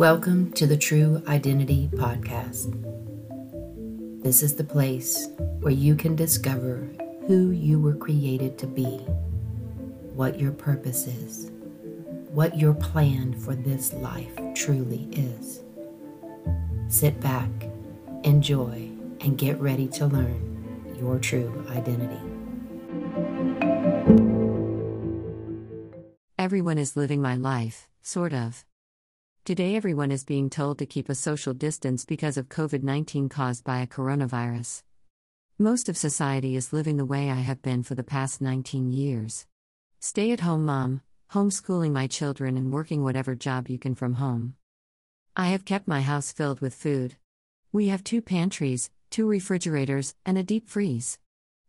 Welcome to the True Identity Podcast. This is the place where you can discover who you were created to be, what your purpose is, what your plan for this life truly is. Sit back, enjoy, and get ready to learn your true identity. Everyone is living my life, sort of. Today, everyone is being told to keep a social distance because of COVID 19 caused by a coronavirus. Most of society is living the way I have been for the past 19 years. Stay at home mom, homeschooling my children, and working whatever job you can from home. I have kept my house filled with food. We have two pantries, two refrigerators, and a deep freeze.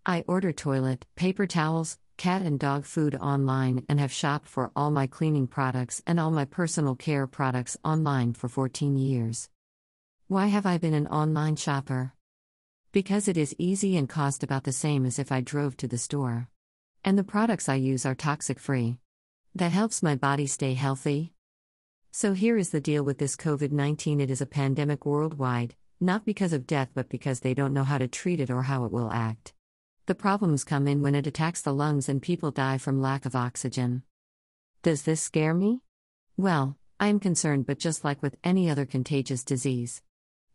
I order toilet, paper towels, cat and dog food online and have shopped for all my cleaning products and all my personal care products online for 14 years. Why have I been an online shopper? Because it is easy and cost about the same as if I drove to the store. And the products I use are toxic free. That helps my body stay healthy. So here is the deal with this COVID 19 it is a pandemic worldwide, not because of death but because they don't know how to treat it or how it will act. The problems come in when it attacks the lungs and people die from lack of oxygen. Does this scare me? Well, I am concerned, but just like with any other contagious disease.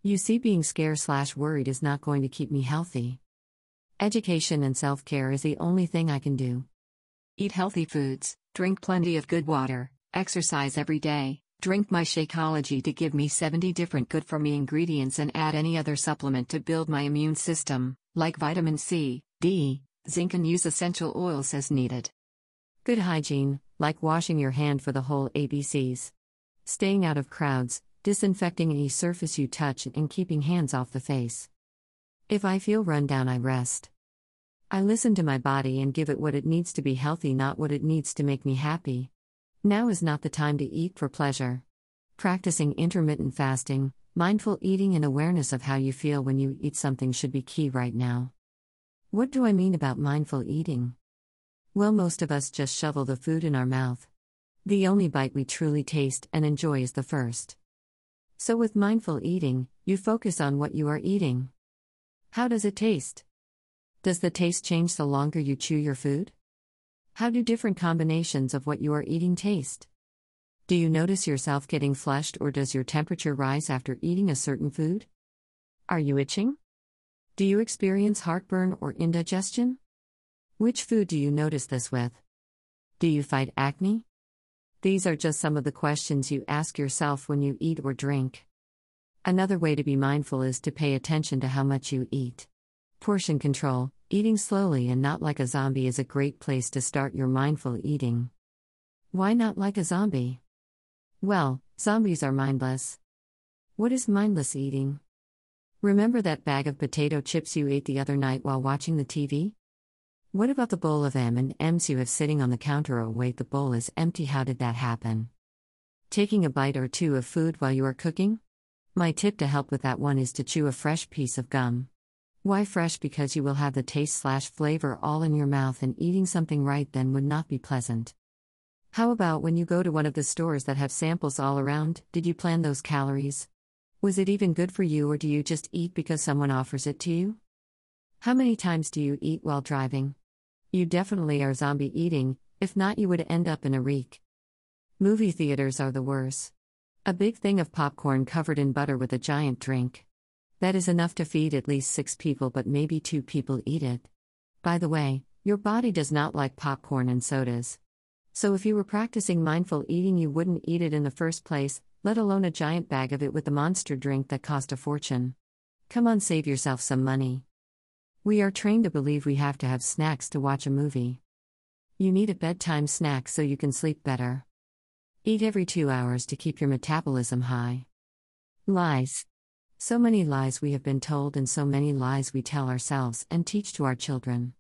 You see, being scared slash worried is not going to keep me healthy. Education and self care is the only thing I can do. Eat healthy foods, drink plenty of good water, exercise every day, drink my Shakeology to give me 70 different good for me ingredients, and add any other supplement to build my immune system, like vitamin C, D. Zinc and use essential oils as needed. Good hygiene, like washing your hand for the whole ABCs. Staying out of crowds, disinfecting any surface you touch, and keeping hands off the face. If I feel run down, I rest. I listen to my body and give it what it needs to be healthy, not what it needs to make me happy. Now is not the time to eat for pleasure. Practicing intermittent fasting, mindful eating, and awareness of how you feel when you eat something should be key right now. What do I mean about mindful eating? Well, most of us just shovel the food in our mouth. The only bite we truly taste and enjoy is the first. So, with mindful eating, you focus on what you are eating. How does it taste? Does the taste change the longer you chew your food? How do different combinations of what you are eating taste? Do you notice yourself getting flushed or does your temperature rise after eating a certain food? Are you itching? Do you experience heartburn or indigestion? Which food do you notice this with? Do you fight acne? These are just some of the questions you ask yourself when you eat or drink. Another way to be mindful is to pay attention to how much you eat. Portion control, eating slowly and not like a zombie, is a great place to start your mindful eating. Why not like a zombie? Well, zombies are mindless. What is mindless eating? Remember that bag of potato chips you ate the other night while watching the TV? What about the bowl of M&Ms you have sitting on the counter? Oh wait, the bowl is empty. How did that happen? Taking a bite or two of food while you are cooking? My tip to help with that one is to chew a fresh piece of gum. Why fresh? Because you will have the taste slash flavor all in your mouth and eating something right then would not be pleasant. How about when you go to one of the stores that have samples all around? Did you plan those calories? Was it even good for you, or do you just eat because someone offers it to you? How many times do you eat while driving? You definitely are zombie eating, if not, you would end up in a reek. Movie theaters are the worst. A big thing of popcorn covered in butter with a giant drink. That is enough to feed at least six people, but maybe two people eat it. By the way, your body does not like popcorn and sodas. So if you were practicing mindful eating, you wouldn't eat it in the first place, let alone a giant bag of it with a monster drink that cost a fortune. Come on, save yourself some money. We are trained to believe we have to have snacks to watch a movie. You need a bedtime snack so you can sleep better. Eat every two hours to keep your metabolism high. Lies. So many lies we have been told, and so many lies we tell ourselves and teach to our children.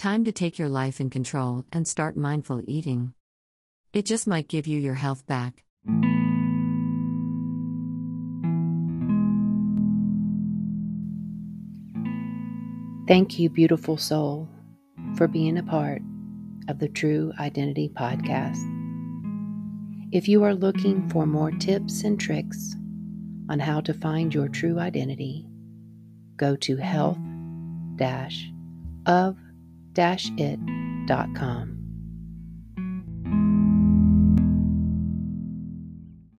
Time to take your life in control and start mindful eating. It just might give you your health back. Thank you, beautiful soul, for being a part of the True Identity Podcast. If you are looking for more tips and tricks on how to find your true identity, go to health of it.com.